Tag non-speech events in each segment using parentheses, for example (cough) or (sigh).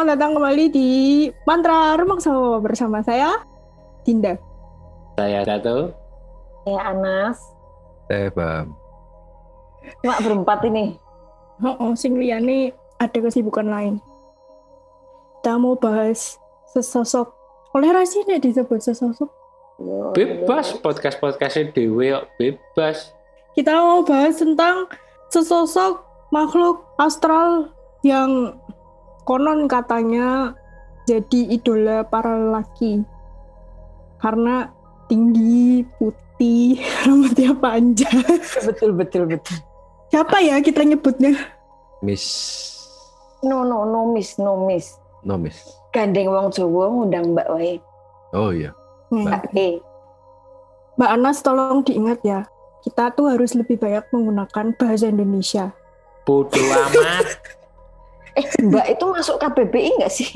selamat datang kembali di Mantra Rumah Sama bersama saya Dinda. Saya Dato. Saya Anas. Saya Bam. Cuma berempat ini. Oh, oh sing liyane ada kesibukan lain. Kita mau bahas sesosok. Oleh rasanya disebut sesosok. Bebas podcast-podcastnya dewe kok bebas. Kita mau bahas tentang sesosok makhluk astral yang konon katanya jadi idola para lelaki karena tinggi putih (laughs) rambutnya panjang Betul betul betul. siapa ya kita nyebutnya Miss No no no miss no miss. No Miss. Gandeng wong Jawa ngundang Mbak wae. Oh iya. Hmm. Mbak E. Mbak Anas tolong diingat ya kita tuh harus lebih banyak menggunakan bahasa Indonesia Bodoh amat. (laughs) Eh Mbak itu masuk KBBI nggak sih?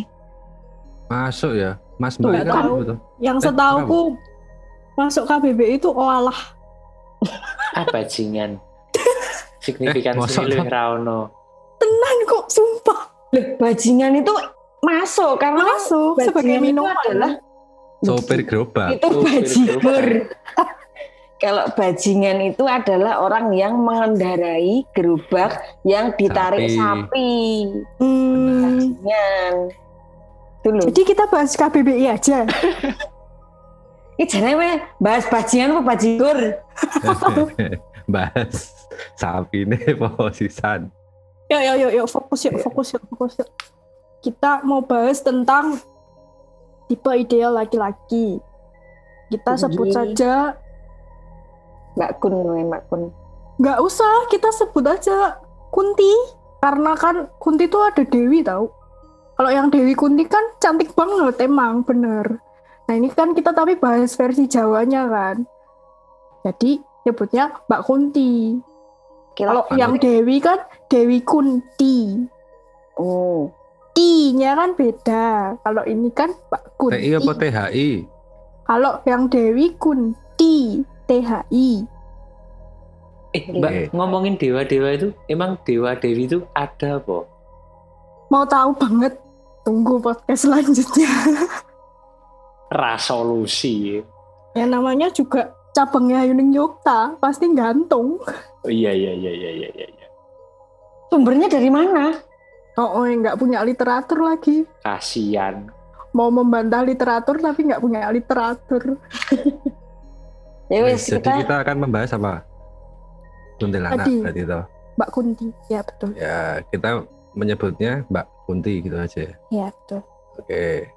Masuk ya. Mas Mbak nggak kan tahu. yang Eh, setauku masuk KBBI itu oalah Apa jingan? (laughs) Signifikan Eh, masa sekali tak? Rauno. tenan kok sumpah Loh, bajingan itu masuk karena masuk bajingan sebagai minuman adalah Sopir gerobak. itu bajigur. (laughs) Kalau bajingan itu adalah orang yang mengendarai gerobak yang ditarik Sapi. sapi. Hmm, Bajingan. Itu loh. jadi kita bahas KBBI aja (laughs) Ini jangan weh, bahas bajingan apa bajigur? (laughs) Bahas sapi ini (laughs) posisan. Yuk, yuk, yuk, yuk, fokus yuk, fokus yuk, fokus yuk. Kita mau bahas tentang tipe ideal laki-laki. Kita sebut Tinggi. saja, Mbak Kun, Mbak Kun. nggak usah, kita sebut aja Kunti. Karena kan Kunti itu ada Dewi tahu. Kalau yang Dewi Kunti kan cantik banget emang, bener. Nah ini kan kita tapi bahas versi Jawanya kan. Jadi nyebutnya Mbak Kunti. Kalau yang Dewi kan Dewi Kunti. Oh, I-nya kan beda. Kalau ini kan Mbak Kunti. TI apa THI? Kalau yang Dewi Kunti, THI. Eh, Mbak, Oke. ngomongin dewa-dewa itu, emang dewa-dewi itu ada apa? Mau tahu banget? Tunggu podcast selanjutnya. (laughs) Rasolusi. ya namanya juga cabangnya Yuning Yogta, pasti gantung. Oh, iya, iya, iya, iya, iya, iya. iya. sumbernya dari mana? Oh, oh nggak punya literatur lagi. Kasian. Mau membantah literatur tapi nggak punya literatur. (laughs) Ya Wes, wes jadi kita, kita akan membahas apa? Kuntilanak Tadi. berarti itu. Mbak Kunti, ya betul. Ya, kita menyebutnya Mbak Kunti gitu aja. Ya betul. Oke.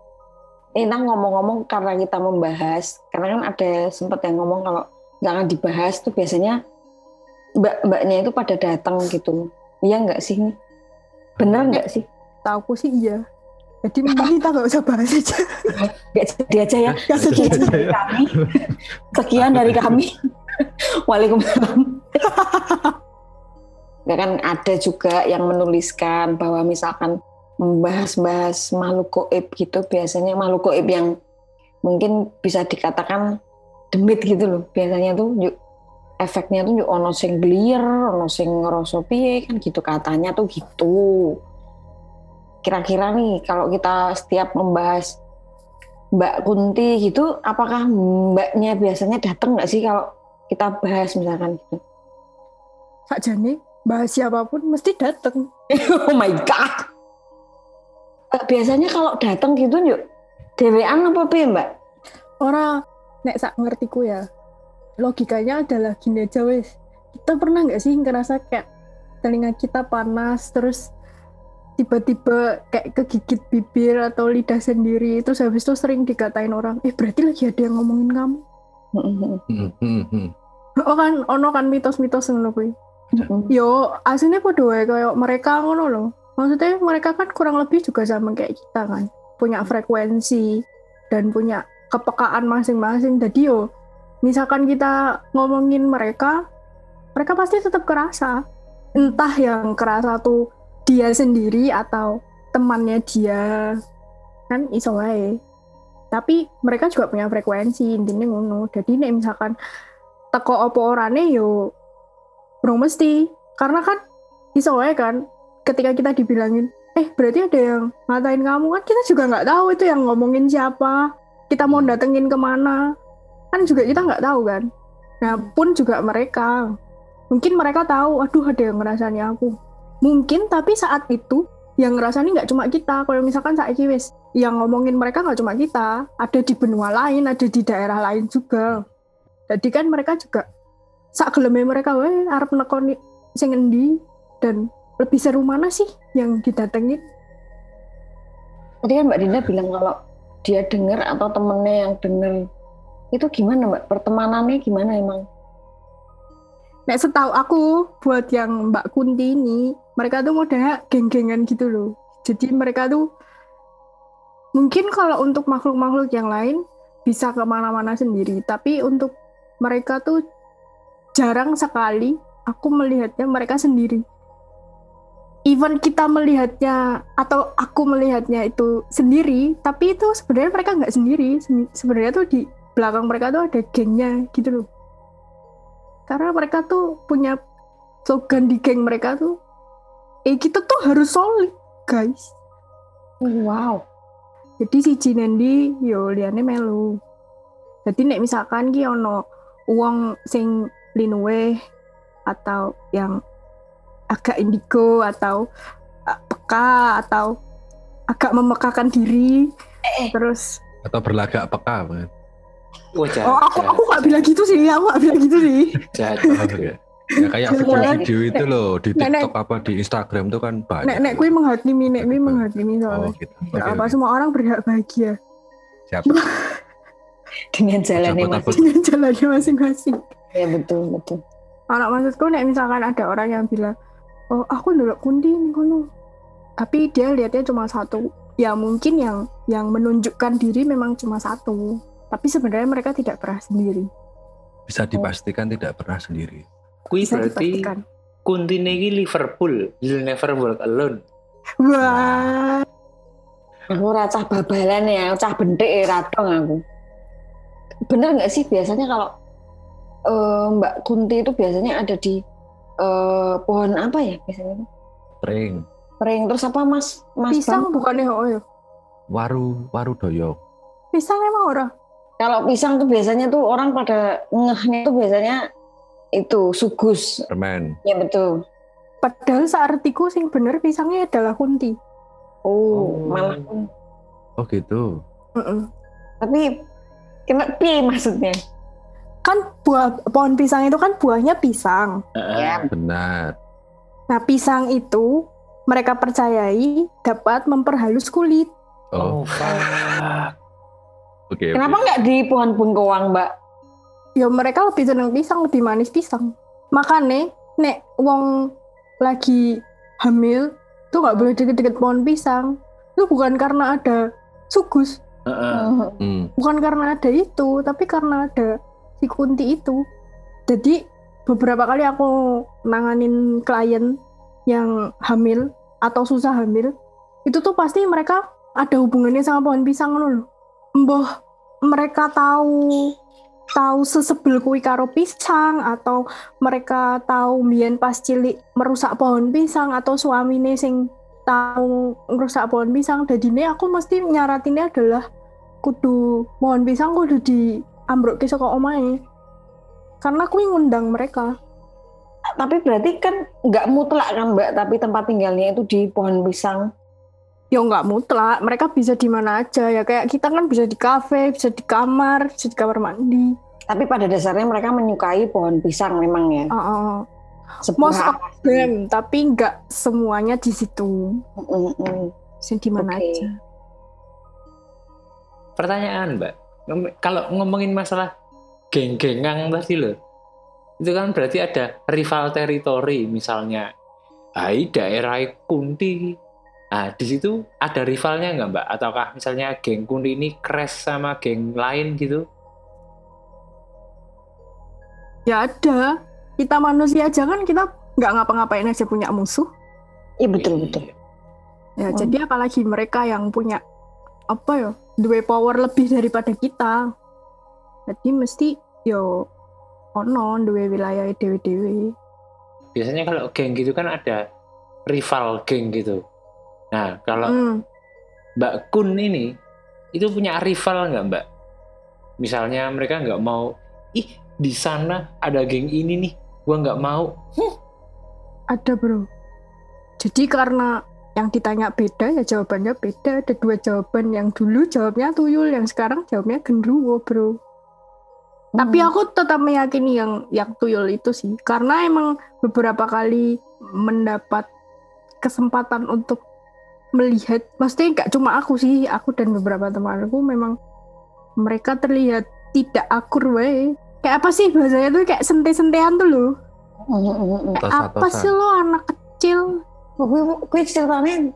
eh nah ngomong-ngomong karena kita membahas, karena kan ada sempat yang ngomong kalau jangan dibahas tuh biasanya mbak-mbaknya itu pada datang gitu. Iya nggak sih? ini? Bener nggak sih? Tahu sih iya. Jadi mending kita nggak usah bahas aja. Nggak jadi aja ya. Nggak Sekian aja. dari kami. Sekian dari kami. Waalaikumsalam. Ya kan ada juga yang menuliskan bahwa misalkan membahas-bahas makhluk goib gitu biasanya makhluk goib yang mungkin bisa dikatakan demit gitu loh biasanya tuh yuk, efeknya tuh yuk ono sing gelier ono sing ngerasa piye kan gitu katanya tuh gitu kira-kira nih kalau kita setiap membahas Mbak Kunti gitu apakah mbaknya biasanya datang nggak sih kalau kita bahas misalkan gitu Sakjane bahas siapa pun mesti dateng. (laughs) oh my god biasanya kalau datang gitu yuk dewean apa piye mbak Orang nek sak ngertiku ya. Logikanya adalah gini aja wes. Kita pernah nggak sih ngerasa kayak telinga kita panas terus tiba-tiba kayak kegigit bibir atau lidah sendiri terus habis itu sering dikatain orang eh berarti lagi ada yang ngomongin kamu? Oh kan ono kan mitos-mitos ngono kuwi. Yo aslinya podo wae kayak mereka ngono loh maksudnya mereka kan kurang lebih juga sama kayak kita kan. Punya frekuensi dan punya kepekaan masing-masing. Jadi yo misalkan kita ngomongin mereka mereka pasti tetap kerasa. Entah yang kerasa tuh dia sendiri atau temannya dia kan iso wae. Tapi mereka juga punya frekuensi intinya ngono. Jadi nek misalkan teko opo orane yo belum mesti. Karena kan iso wae kan ketika kita dibilangin eh berarti ada yang ngatain kamu? Kan kita juga nggak tahu itu yang ngomongin siapa kita mau datengin ke mana. Kan juga kita nggak tahu kan. Nah pun juga mereka. Mungkin mereka tahu aduh ada yang ngerasani aku mungkin tapi saat itu yang ngerasani nggak cuma kita kalau misalkan saat wis yang ngomongin mereka nggak cuma kita ada di benua lain ada di daerah lain juga jadi kan mereka juga sak geleme mereka wae arep nekoni sing endi dan lebih seru mana sih yang didatengin Tadi kan Mbak Dinda bilang kalau dia dengar atau temennya yang dengar itu gimana Mbak? Pertemanannya gimana emang? Nek setahu aku buat yang Mbak Kunti ini, mereka tuh modelnya geng-gengan gitu loh. Jadi mereka tuh mungkin kalau untuk makhluk-makhluk yang lain bisa ke mana-mana sendiri, tapi untuk mereka tuh jarang sekali aku melihatnya mereka sendiri. Even kita melihatnya atau aku melihatnya itu sendiri, tapi itu sebenarnya mereka nggak sendiri. Sen- Sebenarnya tuh di belakang mereka tuh ada gengnya gitu loh karena mereka tuh punya slogan di geng mereka tuh eh kita tuh harus solid guys Wow. jadi si Jinendi yo liane melu jadi nek misalkan ki ono uang sing linuwe atau yang agak indigo atau uh, peka atau agak memekakan diri terus Atau berlagak peka kan? Wah, jahat, oh aku aku gak bilang gitu sih aku gak bilang gitu sih jahat, Oh, jahat. (laughs) ya. Ya kayak video-video itu loh di Nek, nek. TikTok apa di Instagram tuh kan banyak. nek nek kui menghakimi nek kui menghakimi Oh soalnya gitu. Ya, Oke, apa oke. semua orang berhak bahagia Siap. (laughs) Dengan jalannya Takut, mas. takut. dengan jalannya masing-masing. Ya betul betul. Anak maksudku nek misalkan ada orang yang bilang, oh aku ndelok kundi nih kono, tapi dia lihatnya cuma satu. Ya mungkin yang yang menunjukkan diri memang cuma satu, tapi sebenarnya mereka tidak pernah sendiri. Bisa dipastikan tidak pernah sendiri. Kui Bisa berarti dipastikan. kuntine iki Liverpool, you'll never walk alone. Wah, Aku racah babalan ya, cah bentik ya ratong aku. Bener nggak sih biasanya kalau eh, Mbak Kunti itu biasanya ada di eh, pohon apa ya biasanya? Pring, Pering terus apa Mas? Mas pisang Bang? bukannya oh ya? waru, waru doyok. Pisang emang orang? Kalau pisang tuh biasanya tuh orang pada ngehnya tuh biasanya itu sugus. Permen. Ya betul. Padahal seartiku sing bener pisangnya adalah kunti. Oh, Oh. malah Oh gitu. Mm-mm. tapi kena pi maksudnya. Kan buah pohon pisang itu kan buahnya pisang. Heeh. Ya. Benar. Nah, pisang itu mereka percayai dapat memperhalus kulit. Oh, Oh, oke. Kenapa oke. nggak di pohon bengkoang, Mbak? Ya mereka lebih seneng pisang, lebih manis pisang. Makanya nek wong lagi hamil tuh nggak boleh deket-deket pohon pisang. Itu bukan karena ada sugus, Heeh. Hmm. bukan karena ada itu, tapi karena ada si kunti itu. Jadi beberapa kali aku nanganin klien yang hamil atau susah hamil, itu tuh pasti mereka ada hubungannya sama pohon pisang ngono loh. Mbah mereka tahu tahu sesebel kuwi karo pisang atau mereka tahu mbiyen pas cilik merusak pohon pisang atau suamine sing tahu merusak pohon pisang dadine aku mesti nyaratinnya adalah kudu pohon pisang kudu di ambroke saka omahe karena aku ngundang mereka Tapi berarti kan nggak mutlak kan, Mbak? Tapi tempat tinggalnya itu di pohon pisang. Ya nggak mutlak mereka bisa di mana aja ya kayak kita kan bisa di kafe bisa di kamar bisa di kamar mandi Tapi pada dasarnya mereka menyukai pohon pisang memang ya. uh, Sebuah most of them tapi nggak semuanya di situ Mm, mm. bisa di mana Oke. aja Pertanyaan, Mbak. Kalau ngomongin masalah geng-gengang tadi loh, itu kan berarti ada rival teritori, misalnya, hai daerah Kunti. Nah, di situ ada rivalnya nggak, Mbak? Ataukah misalnya geng Kunti ini crash sama geng lain gitu? ya ada kita manusia aja kan kita nggak ngapa-ngapain aja punya musuh Iya betul betul. ya Hmm. jadi apalagi mereka yang punya apa ya dua power lebih daripada kita jadi mesti yo ono dua wilayah dewe-dewe Biasanya kalau geng gitu kan ada rival geng gitu. Nah, kalau Hmm. Mbak Kun ini itu punya rival nggak Mbak? Misalnya mereka nggak mau, ih di sana ada geng ini nih, gua nggak mau. Ada bro. Jadi karena yang ditanya beda ya jawabannya beda. Ada dua jawaban yang dulu jawabnya tuyul, yang sekarang jawabnya genderuwo bro. Tapi Hmm. aku tetap meyakini yang yang tuyul itu sih, karena emang beberapa kali mendapat kesempatan untuk melihat, maksudnya nggak cuma aku sih, aku dan beberapa temanku memang mereka terlihat tidak akur wae. Kayak apa sih bahasanya tuh kayak sente-sentean tuh loh. Kayak apa sih lo anak kecil? Kuwi ceritanya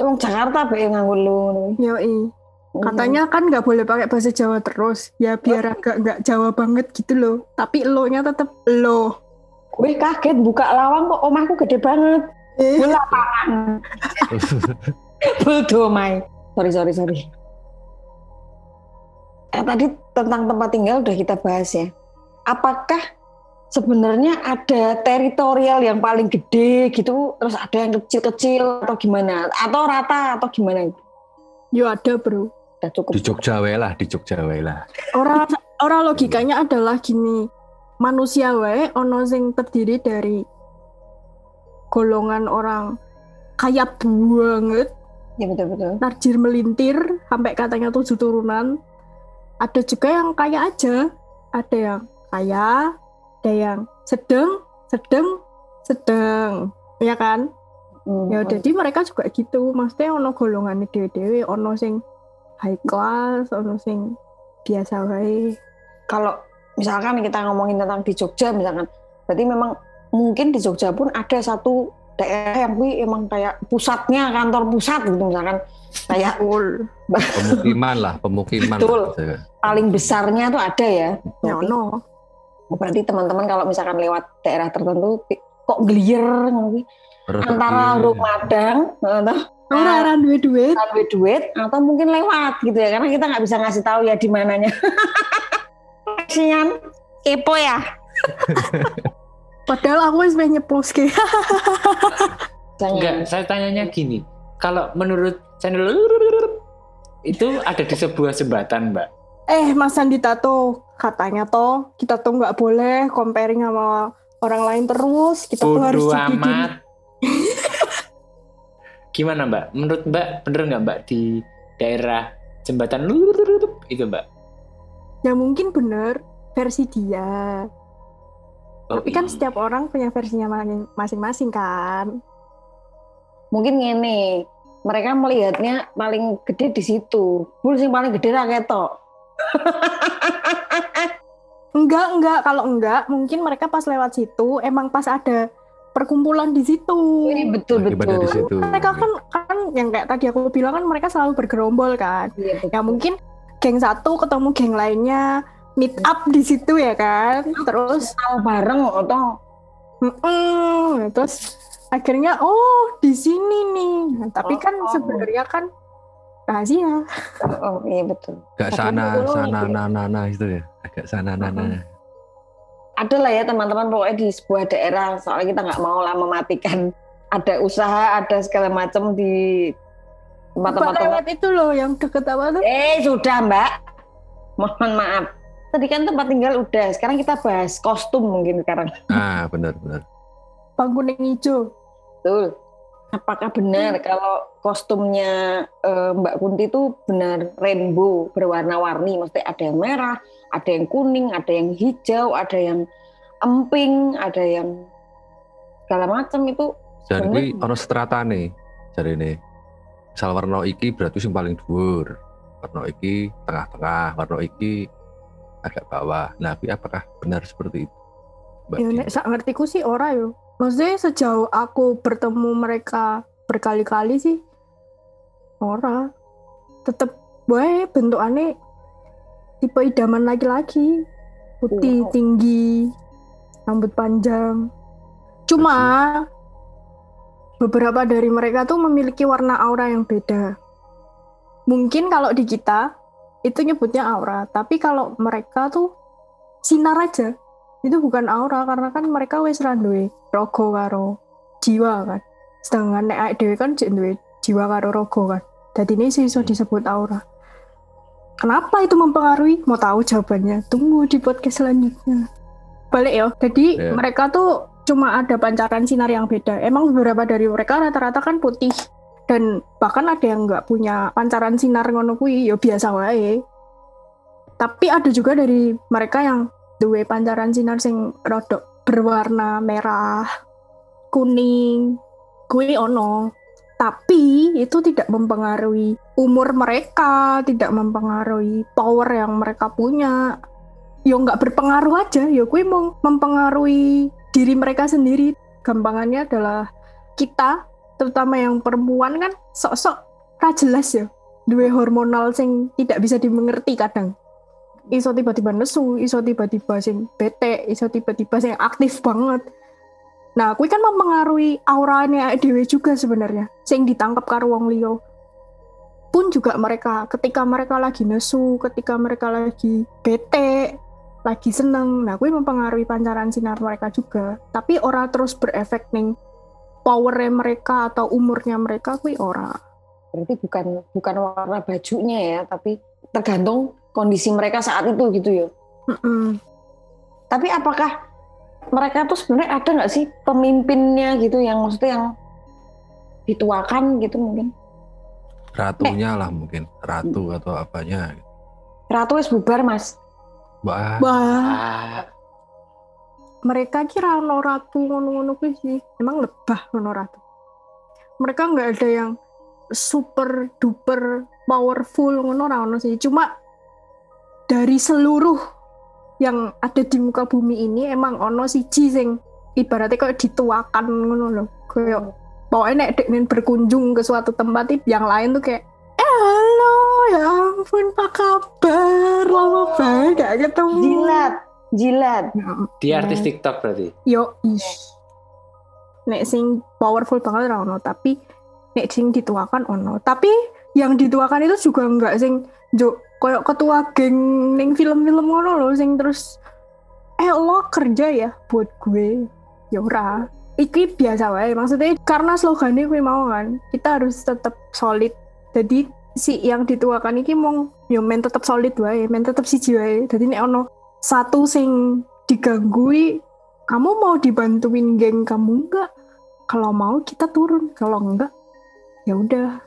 wong Jakarta be nganggo lu. Yoi. Katanya kan nggak boleh pakai bahasa Jawa terus, ya biar agak nggak Jawa banget gitu loh. Tapi lo-nya tetap lo. Gue kaget buka lawang kok omahku gede banget. (laughs) Gue lapangan. (laughs) Buldomai. Sorry, sorry, sorry. Eh, tadi tentang tempat tinggal udah kita bahas ya. Apakah sebenarnya ada teritorial yang paling gede gitu, terus ada yang kecil-kecil atau gimana? Atau rata atau gimana? Yo ada bro. Udah cukup. Di Jogja wae lah, di Jogja wae lah. Orang orang logikanya adalah gini. Manusia wae ono sing terdiri dari golongan orang kaya banget, Ya betul-betul. tarjir melintir sampai katanya tujuh turunan. Ada juga yang kaya aja, ada yang kaya, ada yang sedang, sedang, sedang, ya kan? Hmm, Ya hmm. jadi mereka juga gitu, maksudnya ono golongan dewe-dewe, ono sing high class, ono sing biasa wae. kalau misalkan kita ngomongin tentang di Jogja misalkan berarti memang mungkin di Jogja pun ada satu daerah yang kui emang kayak pusatnya kantor pusat gitu misalkan kayak Pemukiman lah, pemukiman. Betul. lah. paling besarnya tuh ada ya Ya berarti, ono. berarti teman-teman kalau misalkan lewat daerah tertentu kok gelier antara iya. Rumadang atau Ora ora duwe duit. duwe duit atau mungkin lewat gitu ya karena kita nggak bisa ngasih tahu ya di mananya (laughs) Kasihan kepo ya (laughs) Padahal aku wis pengen nyeplos ke. (laughs) Enggak, saya tanyanya gini. Kalau menurut channel (laughs) itu ada di sebuah jembatan, Mbak. eh Mas Andi Tato katanya toh kita tuh nggak boleh comparing sama orang lain terus. Kita tuh harus amat. (laughs) Gimana, Mbak? Menurut Mbak, bener nggak Mbak di daerah jembatan itu, Mbak? Ya mungkin bener versi dia. Oh, Tapi kan iya. setiap orang punya versinya ma- masing-masing kan. mungkin gini mereka melihatnya paling gede di situ bul sing paling gede ra ketok (laughs) Enggak, enggak. Kalau enggak, mungkin mereka pas lewat situ emang pas ada perkumpulan di situ. Iya, betul Lagi pada di betul situ. Mereka kan kan yang kayak tadi aku bilang kan mereka selalu bergerombol kan. Iya, betul. Ya mungkin geng satu ketemu geng lainnya meet up di situ ya kan. Terus bareng atau mm-mm, terus akhirnya oh di sini nih. Nah, tapi kan Oh. sebenarnya kan rahasia. oh iya betul Agak Tapi sana, dulu sana, gitu. nana, nana itu ya. Agak sana, nana. ada lah ya teman-teman pokoknya di sebuah daerah soalnya kita nggak mau lah mematikan ada usaha ada segala macam di tempat-tempat lewat itu loh yang deket apa tuh? eh sudah mbak mohon maaf tadi kan tempat tinggal udah sekarang kita bahas kostum mungkin sekarang Ah, benar, benar. Bang kuning hijau. betul apakah benar kalau kostumnya eh, Mbak Kunti itu benar rainbow berwarna-warni maksudnya ada yang merah ada yang kuning ada yang hijau ada yang emping ada yang segala macam itu Jadi kuwi ono stratane jarine. Misal warna iki berarti sing paling dhuwur. Warna iki tengah-tengah, warna iki agak bawah. Nah, apakah benar seperti itu? Mbak Ya nek sak ngertiku sih ora yo. Maksudnya sejauh aku bertemu mereka berkali-kali sih ora. Tetep wae bentukannya tipe idaman laki-laki. Putih, Wow. tinggi, rambut panjang. Cuma beberapa dari mereka tuh memiliki warna aura yang beda. Mungkin kalau di kita itu nyebutnya aura, tapi kalau mereka tuh sinar aja itu bukan aura karena kan mereka wis ra duwe raga karo jiwa kan sedangkan nek awake dhewe kan jek duwe jiwa karo rogo kan. Jadi ini sih iso disebut aura. Kenapa itu mempengaruhi? Mau tahu jawabannya? Tunggu di podcast selanjutnya. Balik ya. Jadi Iya. mereka tuh cuma ada pancaran sinar yang beda. Emang beberapa dari mereka rata-rata kan putih dan bahkan ada yang nggak punya pancaran sinar ngono kuwi ya biasa wae. Tapi ada juga dari mereka yang duwe pancaran sinar sing rodok berwarna merah, kuning, kuwi ono. Tapi itu tidak mempengaruhi umur mereka, tidak mempengaruhi power yang mereka punya. Yo nggak berpengaruh aja, yo kuwi mau mempengaruhi diri mereka sendiri. Gampangannya adalah kita, terutama yang perempuan kan sok-sok ra jelas ya. Duwe hormonal sing tidak bisa dimengerti kadang. Iso tiba-tiba nesu, iso tiba-tiba sing bete, iso tiba-tiba sing aktif banget. Nah, kuwi kan mempengaruhi auranya dhewe juga sebenarnya. Sing ditangkap karo wong liya. Pun juga mereka ketika mereka lagi nesu, ketika mereka lagi bete, lagi seneng, nah kuwi mempengaruhi pancaran sinar mereka juga. Tapi ora terus berefek ning powernya mereka atau umurnya mereka kuwi ora. Berarti bukan bukan warna bajunya ya, tapi tergantung kondisi mereka saat itu gitu ya. Mm-mm. Tapi apakah mereka tuh sebenarnya ada nggak sih pemimpinnya gitu yang maksudnya yang dituakan gitu mungkin? Ratunya lah mungkin, ratu atau apanya. Ratu wis bubar mas. Wah, Wah, Ah, mereka kira ono ratu ngono-ngono kuwi sih. Emang lebah ono ratu. Mereka nggak ada yang super duper powerful ngono ora ono sih. Cuma dari seluruh yang ada di muka bumi ini emang ono siji sing ibaratnya kayak dituakan ngono loh. Kayak pokoknya nek nen berkunjung ke suatu tempat yang lain tuh kayak eh halo ya ampun apa kabar lama banget gak ketemu Jilat, jilat. Dia Hmm. artis TikTok berarti. Yo. Nek sing powerful banget ora ono, tapi nek sing dituakan ono. Tapi yang dituakan itu juga enggak sing jo koyok ketua geng ning film-film ngono loh sing terus eh lo kerja ya buat gue. Ya ora. Iki biasa wae. Maksudnya karena slogannya gue mau kan, kita harus tetap solid. Jadi si yang dituakan iki mau yo men tetap solid wae, men tetap siji wae. Jadi nek ono satu sing diganggui kamu mau dibantuin geng kamu enggak kalau mau kita turun kalau enggak ya udah.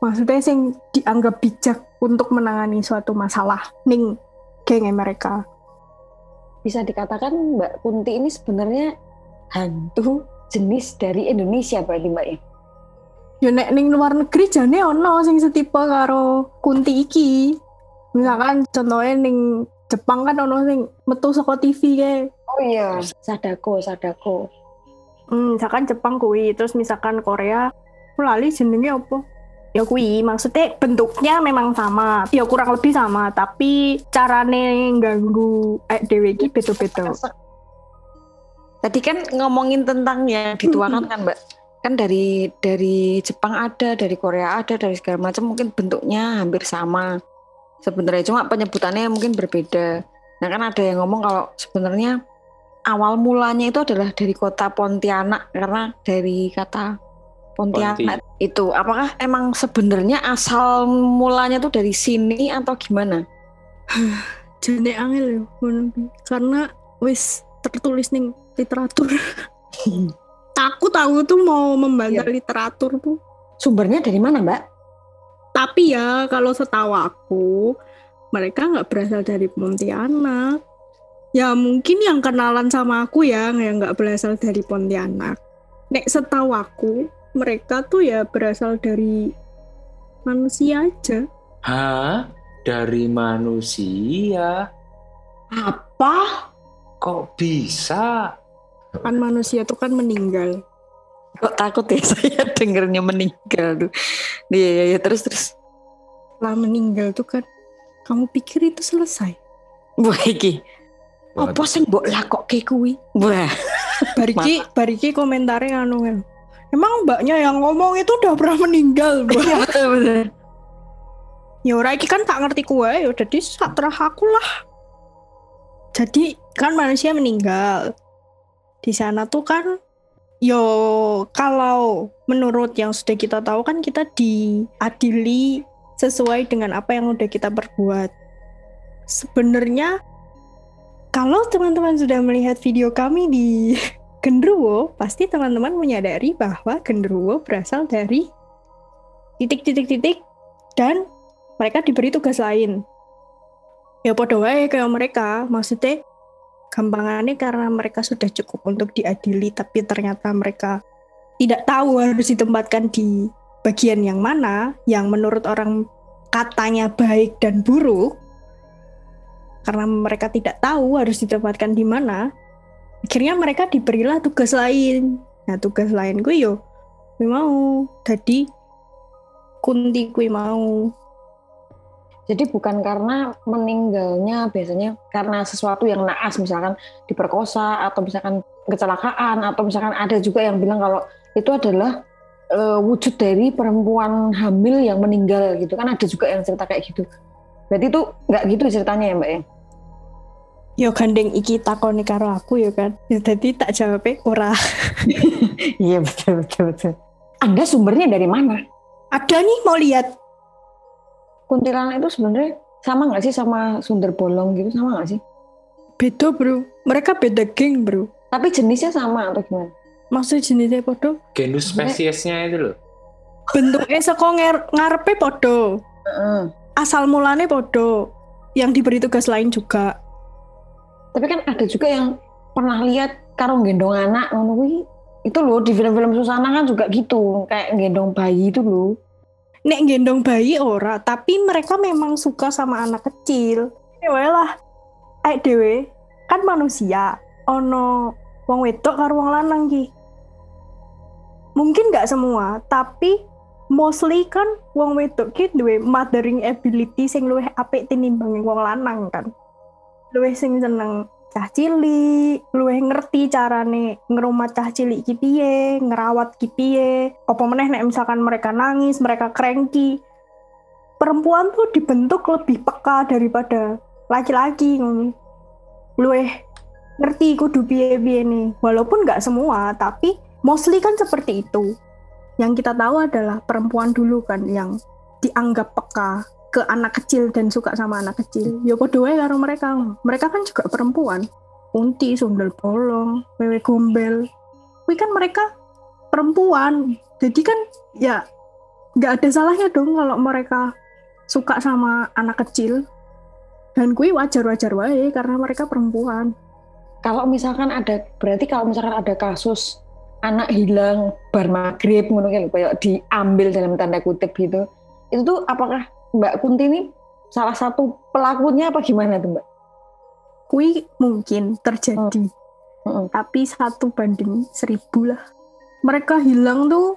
Maksudnya sing dianggap bijak untuk menangani suatu masalah ning geng mereka Bisa dikatakan Mbak Kunti ini sebenarnya hantu jenis dari Indonesia berarti Mbak ya? ya nek ning luar negeri jane ono sing setipe karo kunti iki. Misalkan contohnya ning Jepang kan ono sing metu saka TV kayak Oh iya, Sadako, Sadako. Hmm, misalkan Jepang kuwi, terus misalkan Korea, aku lali jenenge apa? Ya kuwi, maksudnya bentuknya memang sama, ya kurang lebih sama, tapi carane ganggu eh dewe iki beda-beda. Tadi kan ngomongin tentang yang dituakan kan Mbak. Kan dari dari Jepang ada, dari Korea ada, dari segala macam mungkin bentuknya hampir sama. Sebenarnya cuma penyebutannya mungkin berbeda. Nah kan ada yang ngomong kalau sebenarnya awal mulanya itu adalah dari kota Pontianak karena dari kata Pontianak itu. Apakah emang sebenarnya asal mulanya tuh dari sini atau gimana? (sighs) Jane angel ya, karena wis tertulis ning literatur. Takut (laughs) aku tuh mau membantah literatur tuh. Sumbernya dari mana Mbak? Tapi ya kalau setahu aku mereka nggak berasal dari Pontianak. Ya mungkin yang kenalan sama aku ya yang nggak berasal dari Pontianak. Nek setahu aku mereka tuh ya berasal dari manusia aja. Hah? Dari manusia? Apa? Kok bisa? Kan manusia tuh kan meninggal. Kok takut ya (laughs) saya dengernya meninggal tuh. Iya, iya, iya. terus terus. Setelah meninggal tuh kan kamu pikir itu selesai. Wah iki. Apa sing mbok lakokke kuwi? Wah. (laughs) Bariki bariki komentarnya anu kan. Emang mbaknya yang ngomong itu udah pernah meninggal, Mbak. Iya betul betul. ya ora iki kan tak ngerti kue ya jadi satrah aku lah jadi kan manusia meninggal di sana tuh kan Yo, kalau menurut yang sudah kita tahu kan kita diadili sesuai dengan apa yang udah kita perbuat. Sebenarnya kalau teman-teman sudah melihat video kami di (laughs) Gendruwo, pasti teman-teman menyadari bahwa Gendruwo berasal dari titik-titik-titik dan mereka diberi tugas lain. Ya podo wae kayak mereka, maksudnya gampangannya karena mereka sudah cukup untuk diadili tapi ternyata mereka tidak tahu harus ditempatkan di bagian yang mana yang menurut orang katanya baik dan buruk. Karena mereka tidak tahu harus ditempatkan di mana akhirnya mereka diberilah tugas lain. Nah tugas lain gue yo gue mau. Jadi kunti gue mau Jadi bukan karena meninggalnya biasanya karena sesuatu yang naas misalkan diperkosa atau misalkan kecelakaan atau misalkan ada juga yang bilang kalau itu adalah e, wujud dari perempuan hamil yang meninggal gitu kan ada juga yang cerita kayak gitu. Berarti itu nggak gitu ceritanya ya mbak ya? yo gandeng iki takoni karo aku ya kan ya, jadi tak jawabnya ora (laughs) Iya betul betul betul. Anda sumbernya dari mana? ada nih mau lihat Kuntilanak itu sebenarnya sama nggak sih sama Sundar Bolong gitu sama nggak sih? beda bro mereka beda geng bro Tapi jenisnya sama atau gimana? maksud jenisnya podo Genus spesiesnya itu loh. bentuknya seko nger- ngarepe podo Heeh. asal mulane podo yang diberi tugas lain juga Tapi kan ada juga yang pernah lihat karo gendong anak ngono kuwi. Itu loh di film-film Susana kan juga gitu, kayak gendong bayi itu loh. Nek gendong bayi ora tapi mereka memang suka sama anak kecil. Ya lah. Aek dewe kan manusia. Ono wong wedok karo wong lanang ki. Mungkin nggak semua tapi mostly kan wong wedok ki duwe mothering ability sing luwih apik tinimbang wong lanang kan. Luwih sing seneng cah cilik, luwih ngerti carane ngerumat cah cilik ki piye, ngerawat ki piye. Apa meneh nek misalkan mereka nangis, mereka cranky. Perempuan tuh dibentuk lebih peka daripada laki-laki ngono. Luwih ngerti kudu piye-piye nih. Walaupun nggak semua, tapi mostly kan seperti itu. Yang kita tahu adalah perempuan dulu kan yang dianggap peka ke anak kecil dan suka sama anak kecil. Ya podo karo mereka. Mereka kan juga perempuan. Kunti, sundel bolong, wewe gombel. Kuwi kan mereka perempuan. Jadi kan ya nggak ada salahnya dong kalau mereka suka sama anak kecil. Dan kui wajar-wajar wae karena mereka perempuan. Kalau misalkan ada berarti kalau misalkan ada kasus anak hilang bar maghrib ngono kayak diambil dalam tanda kutip gitu. Itu tuh apakah Mbak Kunti ini salah satu pelakunya apa gimana tuh Mbak? Kui mungkin terjadi. Mm-mm. tapi satu banding seribu lah. Mereka hilang tuh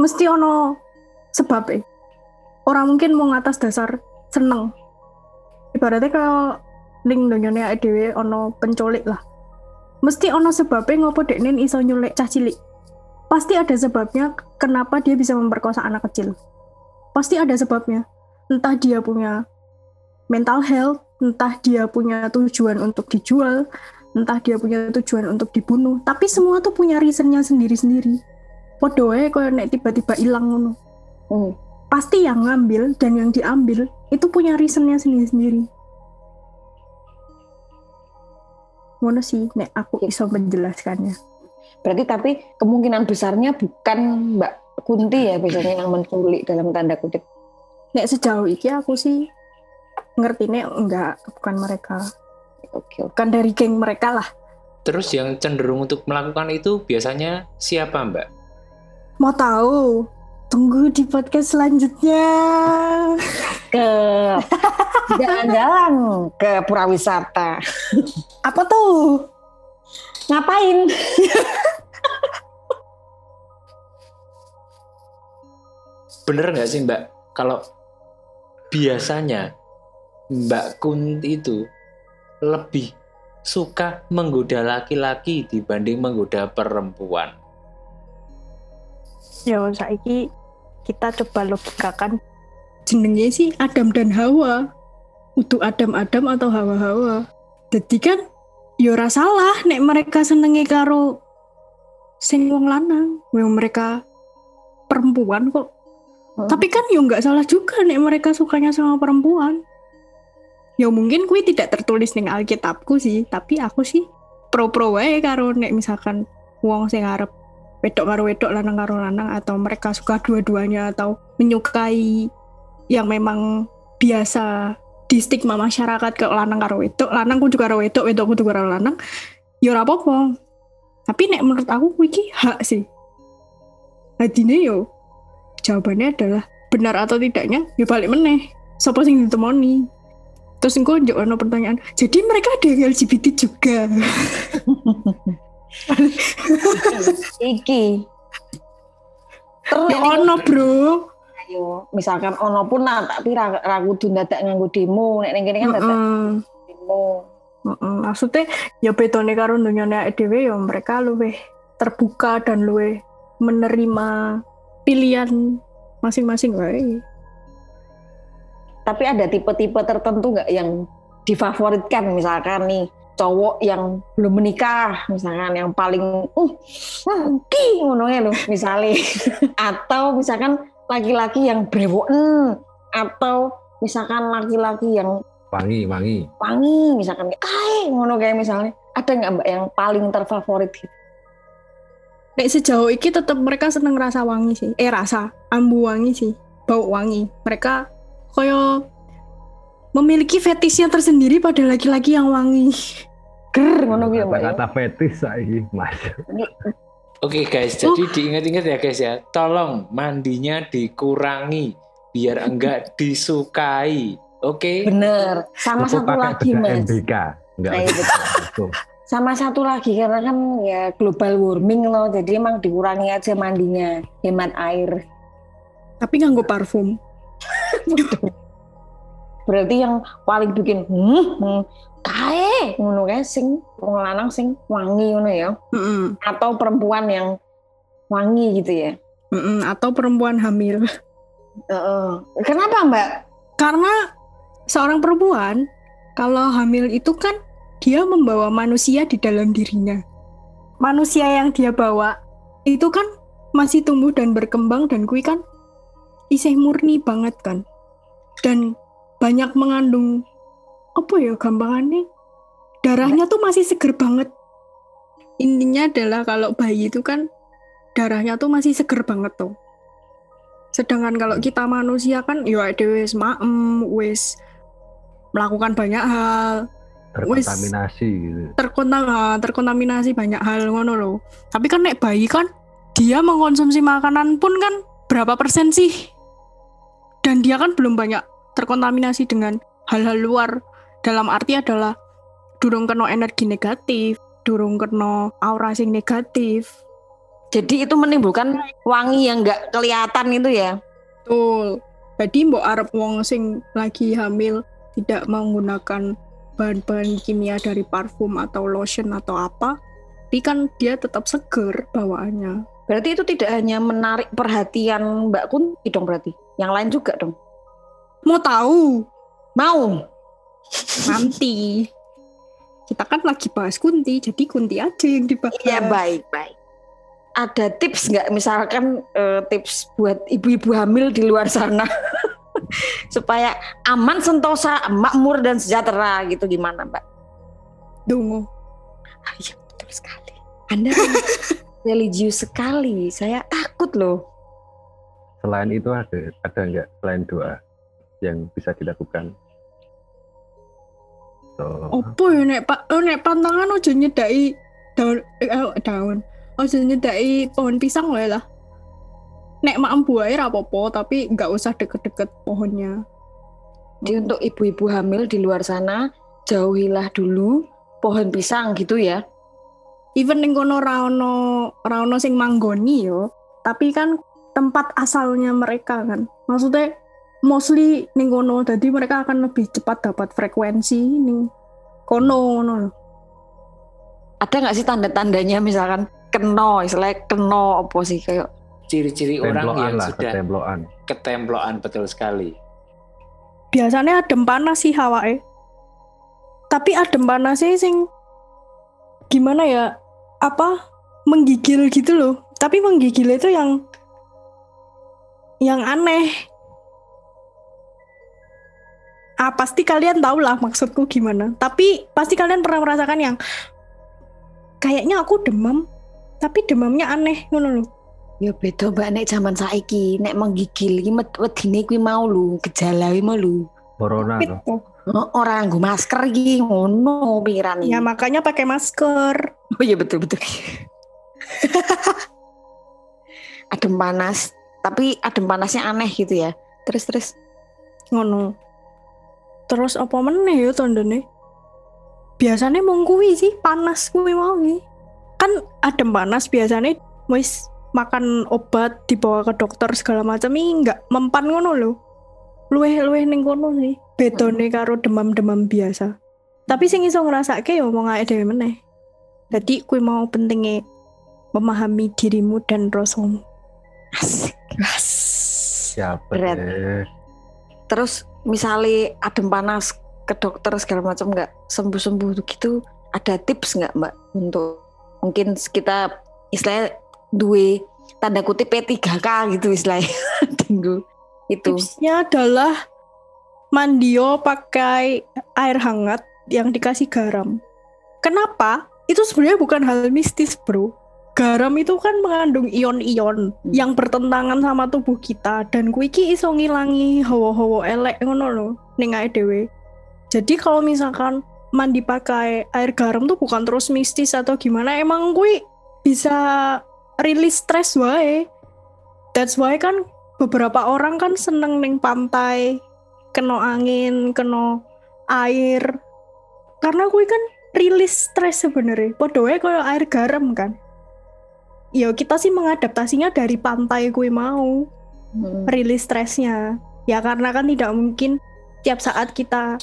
mesti ono sebabnya orang mungkin mau ngatas dasar seneng. Ibaratnya kalau ning donyone dhewe ono penculik lah. Mesti ono sebabnya ngopo deknen iso nyulik cah cilik? Pasti ada sebabnya kenapa dia bisa memperkosa anak kecil pasti ada sebabnya. Entah dia punya mental health entah dia punya tujuan untuk dijual entah dia punya tujuan untuk dibunuh. Tapi semua tuh punya reasonnya sendiri-sendiri. Podo wae koyo nek tiba-tiba hilang ngono. Hmm. pasti yang ngambil dan yang diambil itu punya reasonnya sendiri-sendiri. Ngono sih nek aku iso menjelaskannya. Berarti tapi kemungkinan besarnya bukan Mbak Kunti ya biasanya yang menculik dalam tanda kutip. nek sejauh ini aku sih ngertinya enggak bukan mereka Oke, oke. bukan dari geng mereka lah Terus yang cenderung untuk melakukan itu biasanya siapa mbak? mau tahu tunggu di podcast selanjutnya Ke jalan-jalan ke pura wisata. apa tuh Ngapain? Bener nggak sih mbak? Kalau biasanya Mbak Kunti itu lebih suka menggoda laki-laki dibanding menggoda perempuan. Ya saiki kita coba logikakan jenenge sih Adam dan Hawa. Untuk Adam-Adam atau Hawa-Hawa. Jadi kan ya ora salah nek mereka senenge karo sing wong lanang yang mereka perempuan kok Tapi kan ya nggak salah juga nih mereka sukanya sama perempuan. Ya mungkin kui tidak tertulis ning alkitabku sih tapi aku sih pro pro wae karo nek misalkan wong sing arep wedok karo wedok lanang karo lanang atau mereka suka dua-duanya atau menyukai yang memang biasa di stigma masyarakat ke lanang karo wedok lanang kudu karo wedok wedok kudu karo lanang ya ora apa-apa. Tapi nek menurut aku kuwi hak sih. Hadine yo jawabannya adalah benar atau tidaknya? Ya balik meneh. Sapa sing ditemoni? Terus engko njuk ono pertanyaan jadi mereka ada yang LGBT juga? (laughs) Iki. Terus ya ono bro. Ayo misalkan ono pun lah tapi ra, ra kudu dadak nganggo demo. Nek ning kene kan dadak demo. Heeh. maksudnya ya bedone karo dunyane dhewe ya mereka luwih terbuka dan luwih menerima pilihan masing-masing wae tapi ada tipe-tipe tertentu nggak yang difavoritkan? Misalkan nih cowok yang belum menikah misalkan yang paling uh uh, ki ngono ya loh misalnya. (laughs) Atau misalkan laki-laki yang brewoken atau misalkan laki-laki yang Wangi, wangi. wangi misalkan kayak ngono kayak misalnya. Ada nggak mbak yang paling terfavorit gitu Nek sejauh ini tetap mereka seneng rasa wangi sih. Eh rasa ambu wangi sih, bau wangi. Mereka koyo memiliki fetishnya tersendiri pada laki-laki yang wangi. (laughs) ger ngono mbak ya. Kata fetis saiki, Mas. Oke guys, jadi diingat-ingat ya guys ya. Tolong mandinya dikurangi biar enggak (laughs) disukai. Oke. bener sama Cukup satu lagi mas NBK. Enggak Nah, iya. Sama satu lagi karena kan ya global warming loh jadi emang dikurangi aja mandinya hemat air Tapi nganggo parfum. (laughs) berarti yang paling bikin hmm, hmm kae ngono kae sing wong lanang sing wangi ngono ya Mm-mm. atau perempuan yang wangi gitu ya Mm-mm. Atau perempuan hamil. Heeh. kenapa mbak Karena seorang perempuan kalau hamil itu kan dia membawa manusia di dalam dirinya. Manusia yang dia bawa itu kan masih tumbuh dan berkembang dan kui kan isih murni banget kan. Dan banyak mengandung apa ya gampangannya darahnya tuh masih seger banget. Intinya adalah kalau bayi itu kan darahnya tuh masih seger banget tuh. Sedangkan kalau kita manusia kan ya wis maem, wis melakukan banyak hal. Terkontaminasi gitu. terkontam terkontaminasi banyak hal ngono loh. Tapi kan nek bayi kan dia mengkonsumsi makanan pun kan berapa persen sih? Dan dia kan belum banyak terkontaminasi dengan hal-hal luar. Dalam arti adalah durung kena energi negatif, durung kena aura sing negatif. jadi itu menimbulkan wangi yang nggak kelihatan itu ya Betul. Jadi mbok arep wong sing lagi hamil tidak menggunakan bahan-bahan kimia dari parfum atau lotion atau apa, tapi kan dia tetap seger bawaannya. berarti itu tidak hanya menarik perhatian mbak Kunti dong berarti yang lain juga dong Mau tahu? mau Nanti. Kita kan lagi bahas Kunti, jadi Kunti aja yang dibahas. Iya baik baik. Ada tips nggak misalkan eh, tips buat ibu-ibu hamil di luar sana (laughs) supaya aman sentosa, makmur dan sejahtera gitu gimana mbak? Dungu. Ah, Iya betul sekali. Anda kan (laughs) religius sekali. Saya takut loh. Selain itu ada ada enggak selain doa yang bisa dilakukan? So, Opo ya nek pak oh, nek pantangan aja nyedai daun eh, eh, daun. Aja nyedai pohon pisang wae lah. Nek mak buahe ra apa-apa, tapi nggak usah deket-deket pohonnya. Jadi untuk ibu-ibu hamil di luar sana jauhilah dulu pohon pisang gitu ya. even ning kono ra ono ra ono sing manggoni yo tapi kan tempat asalnya mereka kan maksudnya mostly ning kono jadi mereka akan lebih cepat dapat frekuensi ning kono ngono. Ada nggak sih tanda-tandanya misalkan keno, istilahnya keno apa sih kayak Ciri-ciri orang yang lah, sudah ketemploan. ketemploan betul sekali. biasanya adem panas sih hawake tapi adem panas sih sing gimana ya apa menggigil gitu loh. Tapi menggigil itu yang yang aneh. Ah, pasti kalian tahu lah maksudku gimana. Tapi pasti kalian pernah merasakan yang kayaknya aku demam, tapi demamnya aneh ngono loh. Ya beda mbak nek zaman saiki nek menggigil iki wedine kuwi mau lu gejala kuwi mau lu. Corona tuh. Gitu. Oh, Ora nganggo masker iki ngono pikiran Ya makanya pakai masker. Oh iya betul betul. (laughs) adem panas, tapi adem panasnya aneh gitu ya. Terus terus. ngono terus apa meneh ya tandane biasanya mung kuwi sih panas kuwi mau iki. kan adem panas biasanya wis makan obat dibawa ke dokter segala macam ini nggak mempan ngono loh luweh luweh ning kono sih bedone karo demam-demam biasa tapi sing iso ngrasake ya omong ae dhewe meneh jadi kuwi mau pentingnya memahami dirimu dan rasamu Asik. Berat. bener. Terus misalnya adem panas ke dokter segala macam nggak sembuh-sembuh gitu, ada tips nggak mbak untuk mungkin kita istilahnya duwe tanda kutip P3K gitu istilahnya Dinggo. (laughs) itu Tipsnya adalah mandio pakai air hangat yang dikasih garam. Kenapa? Itu sebenarnya bukan hal mistis, bro. Garam itu kan mengandung ion-ion Hmm. yang bertentangan sama tubuh kita dan kuwi iki iso ngilangi hawa-hawa elek ngono lho ning dhewe. Jadi kalau misalkan mandi pakai air garam tuh bukan terus mistis atau gimana, emang kuwi bisa rilis stres wae. That's why kan beberapa orang kan seneng ning pantai, kena angin, kena air. Karena kuwi kan rilis stres sebenarnya. Wae koyo air garam kan. Ya kita sih mengadaptasinya dari pantai kuwi mau, Hmm. rilis stresnya. Ya karena kan tidak mungkin tiap saat kita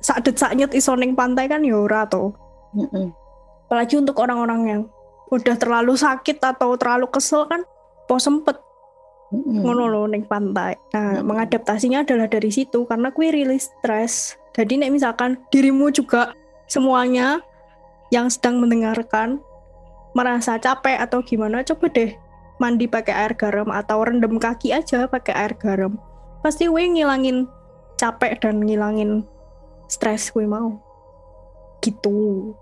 saat saknyet iso ning pantai kan ya ora. Apalagi untuk orang-orang yang udah terlalu sakit atau terlalu kesel kan po sempet Mm-mm. ngono loh ning pantai. Nah, Hmm. mengadaptasinya adalah dari situ karena kue rilis stres. Jadi nek misalkan dirimu juga semuanya yang sedang mendengarkan merasa capek atau gimana, coba deh mandi pakai air garam atau rendam kaki aja pakai air garam. Pasti kue ngilangin capek dan ngilangin stres kue mau. Gitu.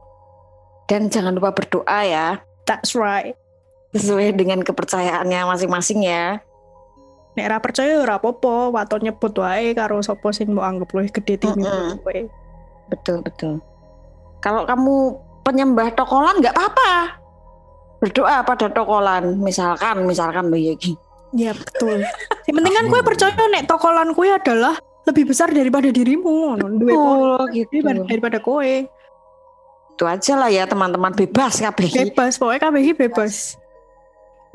dan jangan lupa berdoa ya That's right. sesuai dengan kepercayaannya masing-masing ya Nek ra percaya ya ora apa-apa, waton nyebut wae karo sapa sing mbok anggap luwih gede tinimbang Mm-mm. kowe. betul betul kalau kamu penyembah tokolan nggak apa-apa berdoa pada tokolan misalkan misalkan lo ya Ki. Iya betul. Yang penting kan kue percaya nek tokolan kue adalah lebih besar daripada dirimu, ngono. Duwe kue gitu. daripada, daripada kue. Itu aja lah ya teman-teman. Bebas kabeh. Ki. Bebas, pokoknya kabeh iki bebas.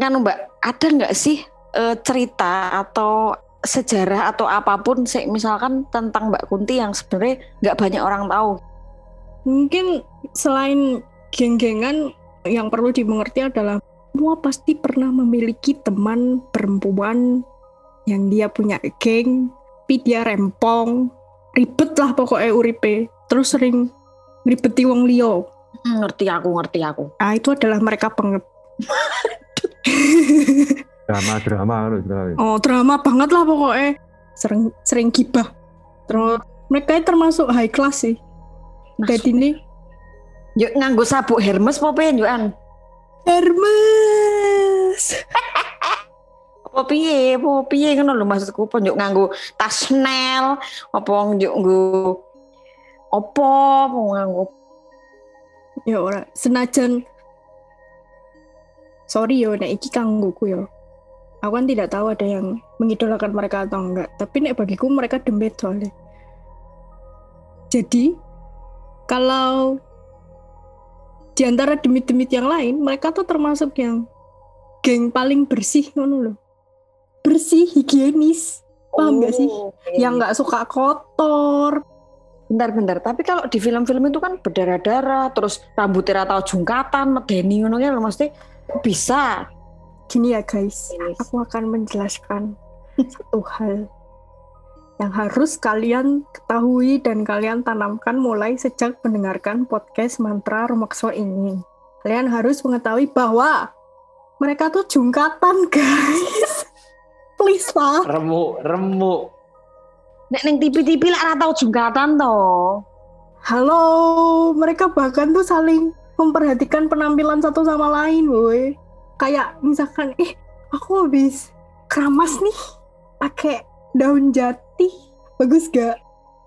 kan mbak ada nggak sih eh, cerita atau sejarah atau apa pun sih misalkan tentang Mbak Kunti yang sebenarnya nggak banyak orang tahu? Mungkin selain geng-gengan yang perlu dimengerti adalah semua pasti pernah memiliki teman perempuan yang dia punya geng, tapi dia rempong, ribet lah pokoknya uripe, terus sering ribeti wong liya. Hmm, ngerti aku ngerti aku Nah, itu adalah mereka banget. Loh. (laughs) drama. oh, drama banget lah pokoknya. Sering sering gibah. Terus mereka itu termasuk high class sih. Jadi ini yuk nganggo sabuk Hermes apa piye yukan Hermes. (laughs) apa piye apa piye ngono lho maksudku apa yuk nganggo tas Chanel apa yuk nggo apa apa nganggo Ya ora, senajan sorry yo nek iki kanggoku yo. Aku kan tidak tahu ada yang mengidolakan mereka atau enggak, tapi nek bagiku mereka demit soalnya. Jadi kalau di antara demit-demit yang lain, mereka tuh termasuk yang geng paling bersih ngono loh. Bersih, higienis. Paham nggak sih? Oh, Yang nggak suka kotor. Bentar-bentar tapi kalau di film-film itu kan berdarah-darah terus rambutnya atau jungkatan medeni ngono ya kok bisa Gini ya guys, Ini. aku akan menjelaskan satu hal yang harus kalian ketahui dan kalian tanamkan mulai sejak mendengarkan podcast mantra Rumakso ini. kalian harus mengetahui bahwa mereka tuh jungkatan (laughs) guys please lah Remuk, remuk. Nek neng TV-TV lah ora tau jungkatan toh. halo mereka bahkan tuh saling memperhatikan penampilan satu sama lain woi. Kayak misalkan eh aku habis keramas nih pakai daun jati bagus gak?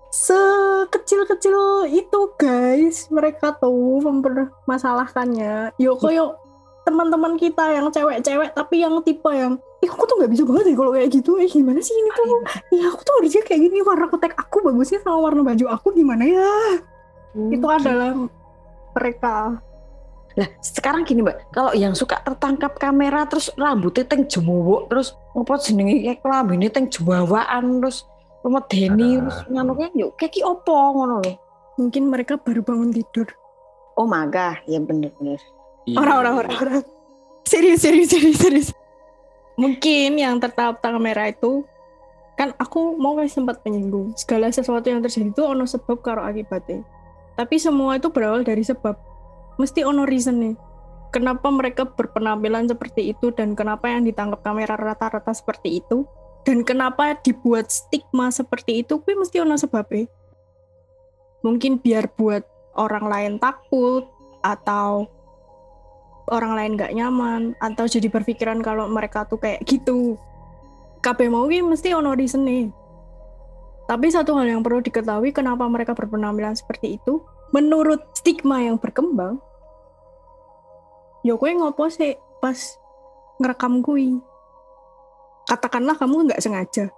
Sekecil-kecil itu guys mereka tuh mempermasalahkannya. Yuk koyo teman-teman kita yang cewek-cewek tapi yang tipe yang ih aku tuh nggak bisa banget deh kalau kayak gitu eh gimana sih ini tuh ya aku tuh harusnya kayak gini warna kutek aku bagusnya sama warna baju aku gimana ya itu adalah mereka Lah, sekarang gini, Mbak. Kalau yang suka tertangkap kamera terus rambutnya teng jemowok terus ngopo jenenge kayak kelambine teng jembawaan terus medeni Nah. terus nganuknya yuk kayak ki opo ngono lho. mungkin mereka baru bangun tidur Oh maga, ya bener-bener. Iya. orang-orang orang-orang serius serius serius serius mungkin yang tertangkap kamera itu kan aku mau sempat menyinggung segala sesuatu yang terjadi itu ono sebab karo akibatnya. Tapi semua itu berawal dari sebab. Mesti ono reason nih kenapa mereka berpenampilan seperti itu dan kenapa yang ditangkap kamera rata-rata seperti itu? Dan kenapa dibuat stigma seperti itu kuwi mesti ono sebabnya. Mungkin biar buat orang lain takut atau orang lain nggak nyaman atau jadi berpikiran kalau mereka tuh kayak gitu. Kabeh mau ki mesti ono reason nih. Tapi satu hal yang perlu diketahui kenapa mereka berpenampilan seperti itu? Menurut stigma yang berkembang ya kue ngopo sih pas ngerekam kui katakanlah kamu nggak sengaja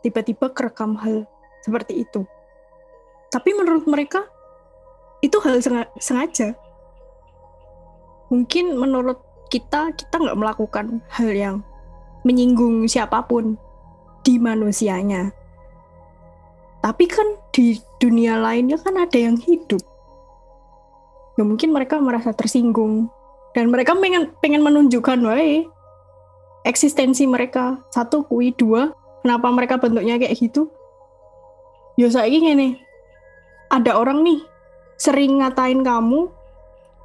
tiba-tiba kerekam hal seperti itu. Tapi menurut mereka itu hal senga- sengaja mungkin menurut kita kita nggak melakukan hal yang menyinggung siapa pun di manusianya. Tapi kan di dunia lainnya kan ada yang hidup. Ya mungkin mereka merasa tersinggung. Dan mereka pengen pengen menunjukkan wae eksistensi mereka. Satu kui. Dua kenapa mereka bentuknya kayak gitu? Ya saya nih ada orang nih sering ngatain kamu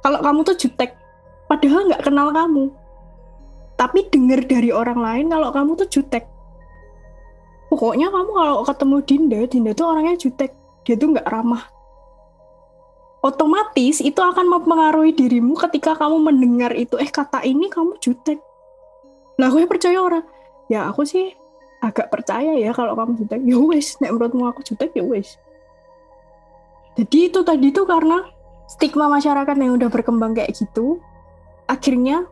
kalau kamu tuh jutek padahal nggak kenal kamu. Tapi dengar dari orang lain kalau kamu tuh jutek. Pokoknya kamu kalau ketemu Dinda Dinda tuh orangnya jutek. Dia tuh nggak ramah. Otomatis itu akan mempengaruhi dirimu ketika kamu mendengar itu. Eh kata ini kamu jutek. Lah gue percaya orang. Ya aku sih agak percaya ya kalau kamu jutek. Ya wes nek menurutmu aku jutek ya wes jadi itu tadi tuh karena stigma masyarakat yang udah berkembang kayak gitu akhirnya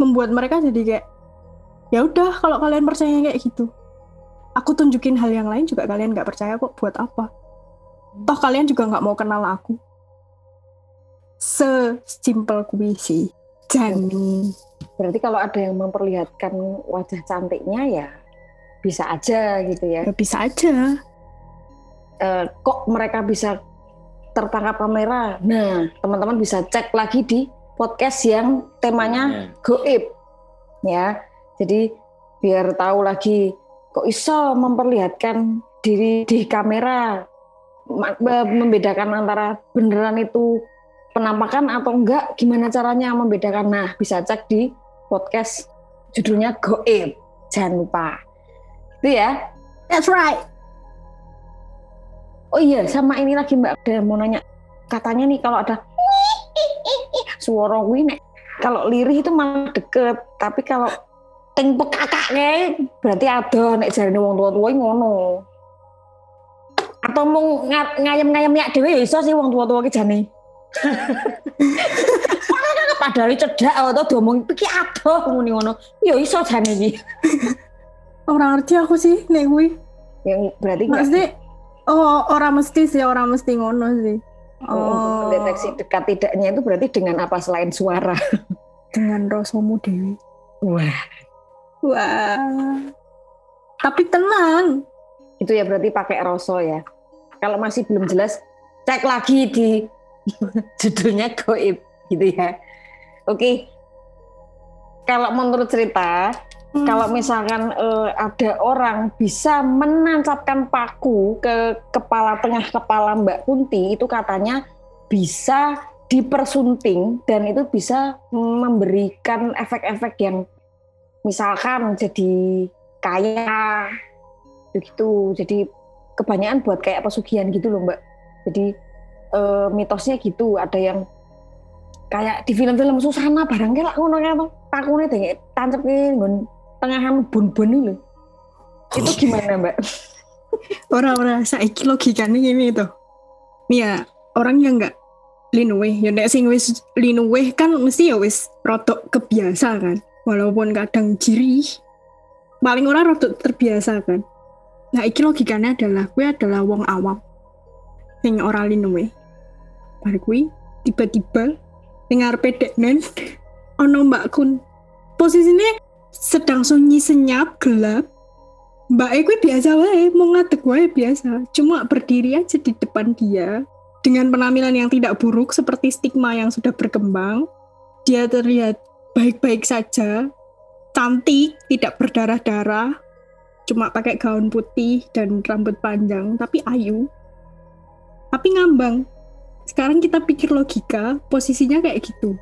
membuat mereka jadi kayak ya udah kalau kalian percaya kayak gitu aku tunjukin hal yang lain juga kalian nggak percaya kok buat apa? Toh kalian juga nggak mau kenal aku. Sesimpel kuwi sih. Jani. Berarti kalau ada yang memperlihatkan wajah cantiknya ya bisa aja gitu ya. ya bisa aja. Eh, kok mereka bisa tertangkap kamera? Nah, teman-teman bisa cek lagi di podcast yang temanya goib ya. Jadi biar tahu lagi kok iso memperlihatkan diri di kamera? Membedakan antara beneran itu penampakan atau enggak? Gimana caranya membedakan? Nah bisa cek di podcast judulnya goib. Jangan lupa. Itu ya? That's right. Oh iya sama ini lagi mbak. Ada mau nanya. Katanya nih kalau ada (laughs) suara gue nek kalau lirih itu malah deket. Tapi kalau ting kayak berarti ada nek jarine wong tua-tua ngono. Atau mau nga- ngayem-ngayem ya dhewe ya iso sih wong tua-tua ki jane. Padahal cedak atau diomong iki adoh muni ngono. Ya iso jane iki. Orang ngerti aku sih nek kuwi. Yang berarti maksudnya oh orang mesti sih orang mesti ngono sih Oh, untuk mendeteksi dekat tidaknya itu berarti dengan apa? Selain suara. Dengan rasamu dewi. Wah. Wah. Tapi tenang. Itu ya berarti pakai roso ya. Kalau masih belum jelas, cek lagi di (laughs) judulnya goib gitu ya. Oke. Kalau menurut cerita, Kalau misalkan eh, ada orang bisa menancapkan paku ke kepala tengah kepala Mbak Kunti itu katanya bisa dipersunting dan itu bisa memberikan efek-efek yang misalkan jadi kaya begitu. Jadi kebanyakan buat kayak pesugihan gitu loh mbak. Jadi e, mitosnya gitu ada yang kayak di film-film Susana barangnya lah ngono kan takune deh nggon tengahan bun-bun lho itu gimana mbak Orang-orang saiki logikanya gini tuh. Nih ya, orang yang nggak linuwe, ya nek sing wis linuwe kan mesti ya wis rotok kebiasa kan. Walaupun kadang jirih, paling orang rotok terbiasa kan. Nah, iki logikanya adalah gue adalah wong awam. Sing ora linuwe. Bar kuwi tiba-tiba ning ngarepe deknen (laughs) ono Mbak Kun. Posisinya sedang sunyi senyap, gelap, Mbak Eko biasa wae, mau ngadek wae biasa. Cuma berdiri aja di depan dia dengan penampilan yang tidak buruk seperti stigma yang sudah berkembang. Dia terlihat baik-baik saja, cantik, tidak berdarah-darah, cuma pakai gaun putih dan rambut panjang, tapi ayu. Tapi ngambang. Sekarang kita pikir logika, posisinya kayak gitu.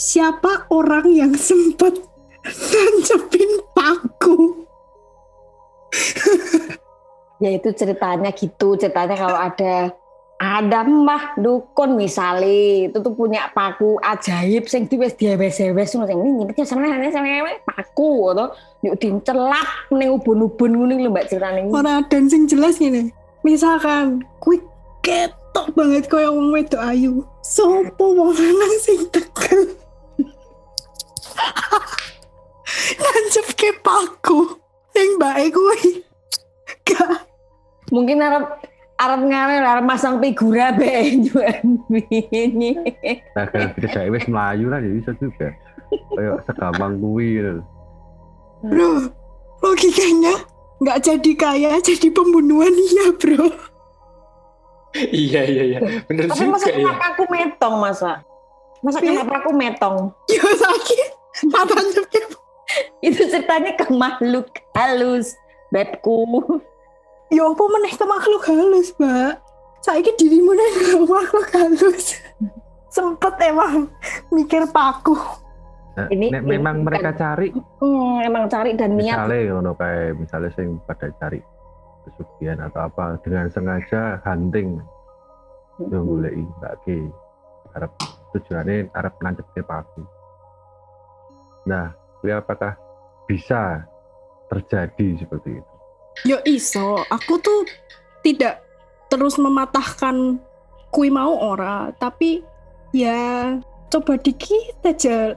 Siapa orang yang (laughs) sempat nancepin paku? ya itu ceritanya gitu. Ceritanya kalau ada ada mah dukun misalnya itu tuh punya paku ajaib sing wes dia wes ngono sing sama sama paku atau yuk dincelap ning ubun-ubun ngono lho Mbak ceritane ora dan sing jelas gini misalkan kuwi ketok banget koyo wong wedok ayu. Sopo wong lanang sing tekel (laughs) nancep ke paku yang baik gak. Mungkin Arab Arab ngare Arab masang figura be juan ini nah kayak kita saya wes melayu lah jadi bisa juga. Kayak segampang kuwi gitu. bro logikanya nggak jadi kaya jadi pembunuhan. Iya bro. Iya iya iya. Bener tapi juga masa ya kenapa aku metong masa masa Iya. kenapa aku metong? Ya sakit. Matanya (laughs) itu ceritanya ke makhluk halus bebku. Ya apa meneh ke makhluk halus mbak? Saiki dirimu nih ke makhluk halus. (laughs) Sempet emang mikir paku. Nah, Ini- nek ini memang mereka cari hmm, emang cari dan niat. misalnya ngono kayak misalnya sing pada cari pesugihan atau apa dengan sengaja hunting. Yang boleh mbak Ki. Harap tujuannya harap nancep ke paku. Nah kuwi apakah bisa terjadi seperti itu? Yo iso. Aku tuh tidak terus mematahkan kui mau ora tapi ya coba dikit aja.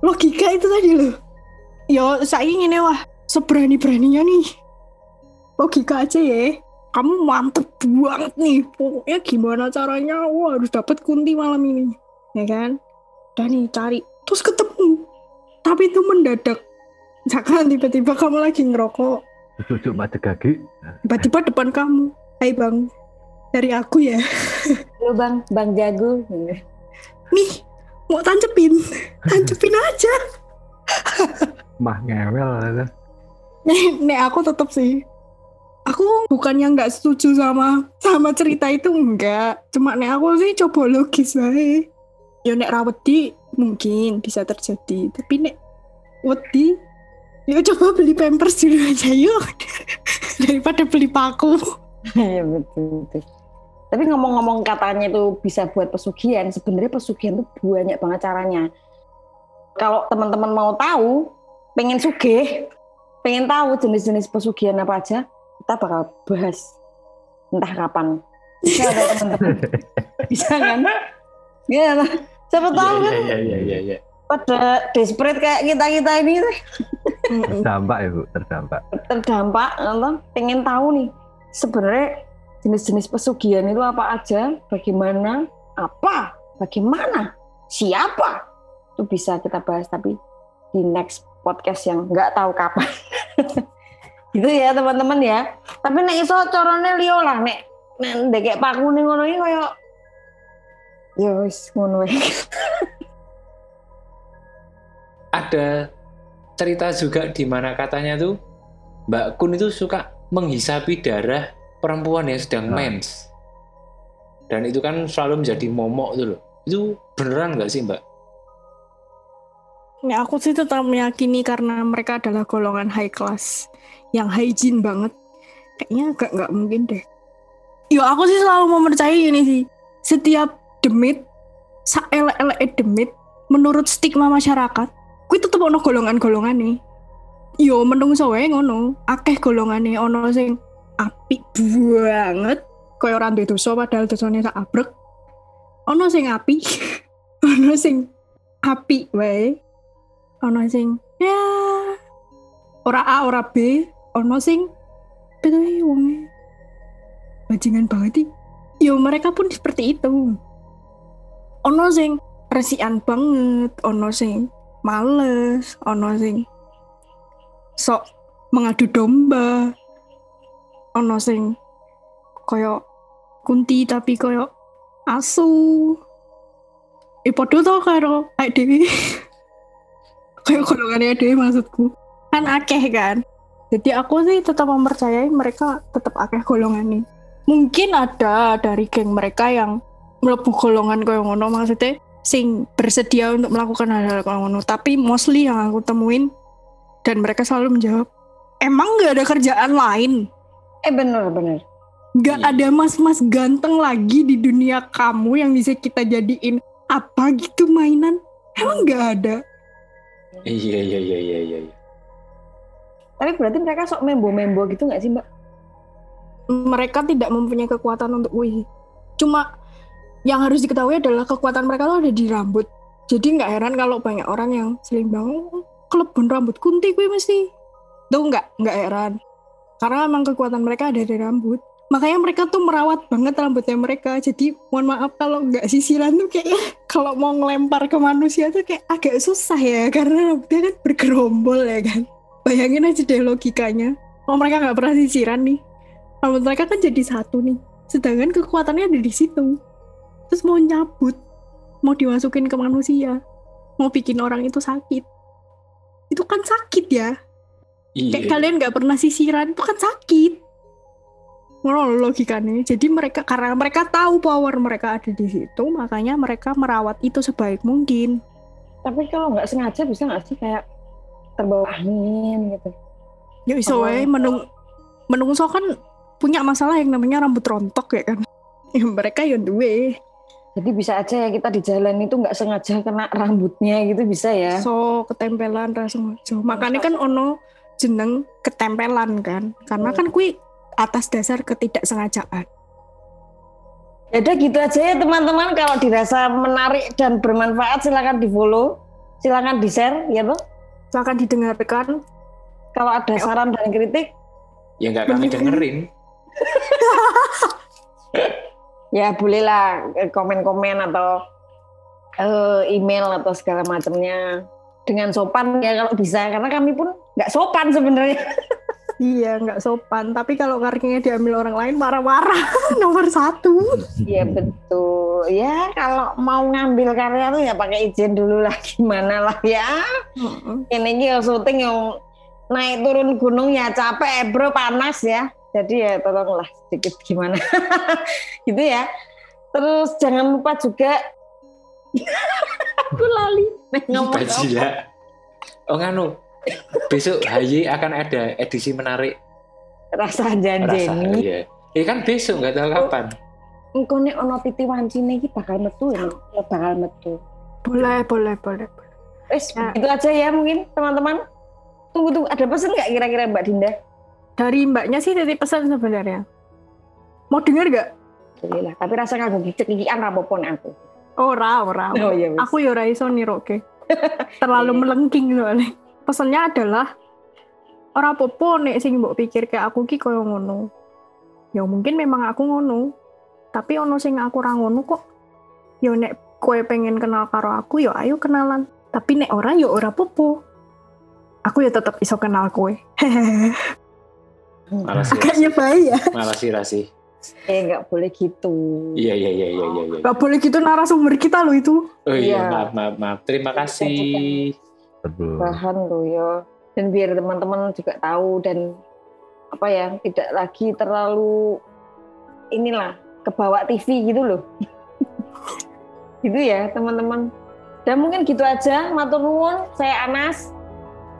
Logika itu tadi loh yo saya ingin wah seberani beraninya nih. Logika aja ya. Kamu mantep banget nih pokoknya gimana caranya? Wah harus dapat kunti malam ini. Ya kan? Dan nih cari. Terus ketemu tapi itu mendadak. Misalkan tiba-tiba kamu lagi ngerokok. Cucuk macet kaki. Tiba-tiba depan kamu. Hai bang. Dari aku ya. Lu bang. Bang jago. Nih mau tancepin tancepin aja. Mah ngewel nih nih aku tetep sih. Aku bukan yang nggak setuju sama sama cerita itu enggak cuma nih aku sih coba logis bae ya nek rawedi mungkin bisa terjadi tapi nek wedi ya coba beli pampers dulu aja yuk (laughs) daripada beli paku (laughs) Iya betul, betul. Tapi ngomong-ngomong katanya itu bisa buat pesugihan, sebenarnya pesugihan itu banyak banget caranya. Kalau teman-teman mau tahu, pengen sugih, pengen tahu jenis-jenis pesugihan apa aja, kita bakal bahas entah kapan. Bisa ada teman-teman, (laughs) bisa kan? Ya, siapa tahu kan? iya iya iya iya. Pada desperate kayak kita kita ini (laughs) terdampak ya bu terdampak. Terdampak, atau pengen tahu nih sebenarnya jenis-jenis pesugihan itu apa aja, bagaimana, apa, bagaimana, siapa, itu bisa kita bahas tapi di next podcast yang nggak tahu kapan. (laughs) gitu ya teman-teman ya. Tapi nek iso corone liyo lah nek nek ndek paku ning ngono iki koyo ya wis ngono ada cerita juga di mana katanya tuh Mbak Kun itu suka menghisapi darah perempuan yang sedang Nah. mens. dan itu kan selalu menjadi momok itu loh itu beneran nggak sih mbak Ya aku sih tetap meyakini karena mereka adalah golongan high class yang hygiene banget. Kayaknya gak nggak mungkin deh. Ya aku sih selalu mempercayai ini sih. Setiap demit, saelek-elek demit, menurut stigma masyarakat, kuwi tetep ono golongan-golongan nih. Yo menungso wae ngono, akeh golongane ono sing apik banget, koyo ora duwe dosa padahal dosane sak abrek. Ono sing apik, (laughs) ono sing apik wae, ono sing ya ora A ora B ono sing betul wonge bajingan banget sih yo mereka pun seperti itu ono sing resian banget ono sing males ono sing sok mengadu domba ono sing koyo kunti tapi koyo asu. Eh, podo to karo kayak dewi (laughs) kayak golongannya deh maksudku. Kan akeh kan? Jadi aku sih tetap mempercayai mereka tetap akeh golongan nih mungkin ada dari geng mereka yang melebu golongan kayak ngono maksudnya sing bersedia untuk melakukan hal-hal kayak ngono tapi mostly yang aku temuin dan mereka selalu menjawab emang nggak ada kerjaan lain Eh bener bener. nggak Iya. ada mas-mas ganteng lagi di dunia kamu yang bisa kita jadiin apa gitu mainan emang nggak ada iya iya iya iya iya iya. Tapi berarti mereka sok membo-membo gitu nggak sih mbak? mereka tidak mempunyai kekuatan untuk wih. Cuma yang harus diketahui adalah kekuatan mereka tuh ada di rambut. Jadi nggak heran kalau banyak orang yang selimbang "Oh, kelebon rambut kunti gue mesti. Tuh nggak nggak heran. Karena emang kekuatan mereka ada di rambut. Makanya mereka tuh merawat banget rambutnya mereka. Jadi mohon maaf kalau nggak sisiran tuh kayaknya (laughs) kalau mau ngelempar ke manusia tuh kayak agak susah ya karena rambutnya kan bergerombol ya kan. Bayangin aja deh logikanya. Kalau mereka nggak pernah sisiran nih, rambut mereka kan jadi satu nih. Sedangkan kekuatannya ada di situ. Terus mau nyabut, mau dimasukin ke manusia, mau bikin orang itu sakit. Itu kan sakit ya. Iya. Kayak kalian nggak pernah sisiran, itu kan sakit. Ngono loh logikanya. Jadi mereka karena mereka tahu power mereka ada di situ, makanya mereka merawat itu sebaik mungkin. Tapi kalau nggak sengaja bisa nggak sih kayak terbawa angin gitu? Ya iso Oh. wae menung menungso kan punya masalah yang namanya rambut rontok ya kan. (laughs) Ya mereka ya duwe. Jadi bisa aja ya kita di jalan itu nggak sengaja kena rambutnya gitu bisa ya? So ketempelan rasa sengaja. Makanya kan ono jeneng ketempelan kan. Karena kan kui atas dasar ketidaksengajaan. Ya udah gitu aja ya teman-teman. Kalau dirasa menarik dan bermanfaat silakan di follow, silakan di share ya toh. Silahkan didengarkan. Kalau ada saran dan kritik Ya nggak kami dengerin. (laughs) ya bolehlah eh, komen-komen atau eh, email atau segala macamnya dengan sopan ya kalau bisa karena kami pun nggak sopan sebenarnya. (laughs) Iya nggak sopan. Tapi kalau karyanya diambil orang lain marah-marah. (laughs) Nomor satu. Iya betul. Ya kalau mau ngambil karya tuh ya pakai izin dulu lah (laughs) gimana lah ya. Ini ya syuting yang naik turun gunung ya capek bro panas ya. Jadi ya tolonglah sedikit gimana (laughs) gitu ya. Terus jangan lupa juga aku lali Nek ngomong apa. Bajila. Oh nganu. Besok HY akan ada edisi menarik rasa rasa. janjeni. Iya. Eh kan besok nggak tahu kapan. Engko nek ono titi wancine iki bakal metu ya, ya bakal metu. Boleh, boleh, boleh. Wes, Ya. itu aja ya mungkin teman-teman. Tunggu tunggu ada pesan nggak kira-kira Mbak Dinda? Dari mbaknya sih titip pesan sebenarnya. Mau denger gak? Lah, tapi rasa kagum cek-cekikan rapopon aku. Ora, ora. Oh iya. Aku ya ora iso niroke. (laughs) Terlalu Iya. melengking soalnya. Pesannya adalah ora apa-apa nek sing mbok pikir kayak aku ki koyo ngono. Ya mungkin memang aku ngono. Tapi ono sing aku ora ngono kok. Ya nek kowe pengen kenal karo aku ya ayo kenalan. Tapi nek ora ya ora apa-apa. Aku ya tetap iso kenal kowe. (laughs) Agaknya baik ya. Malah sih rasi. Eh nggak boleh gitu. Iya iya iya iya iya. iya. Gak boleh gitu narasumber kita loh itu. Oh iya, Iya. maaf maaf maaf. Terima kasih. Bahan loh ya. Dan biar teman-teman juga tahu dan apa ya tidak lagi terlalu inilah kebawa TV gitu loh. (laughs) gitu ya teman-teman. Dan mungkin gitu aja, matur nuwun. Saya Anas.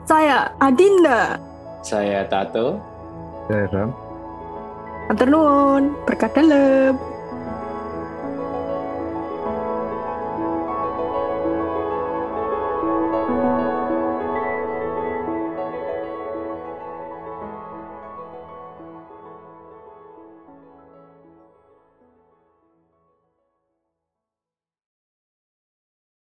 Saya Adinda. Saya Tato. Ya, Ram. Matur nuwun. Berkat dalam.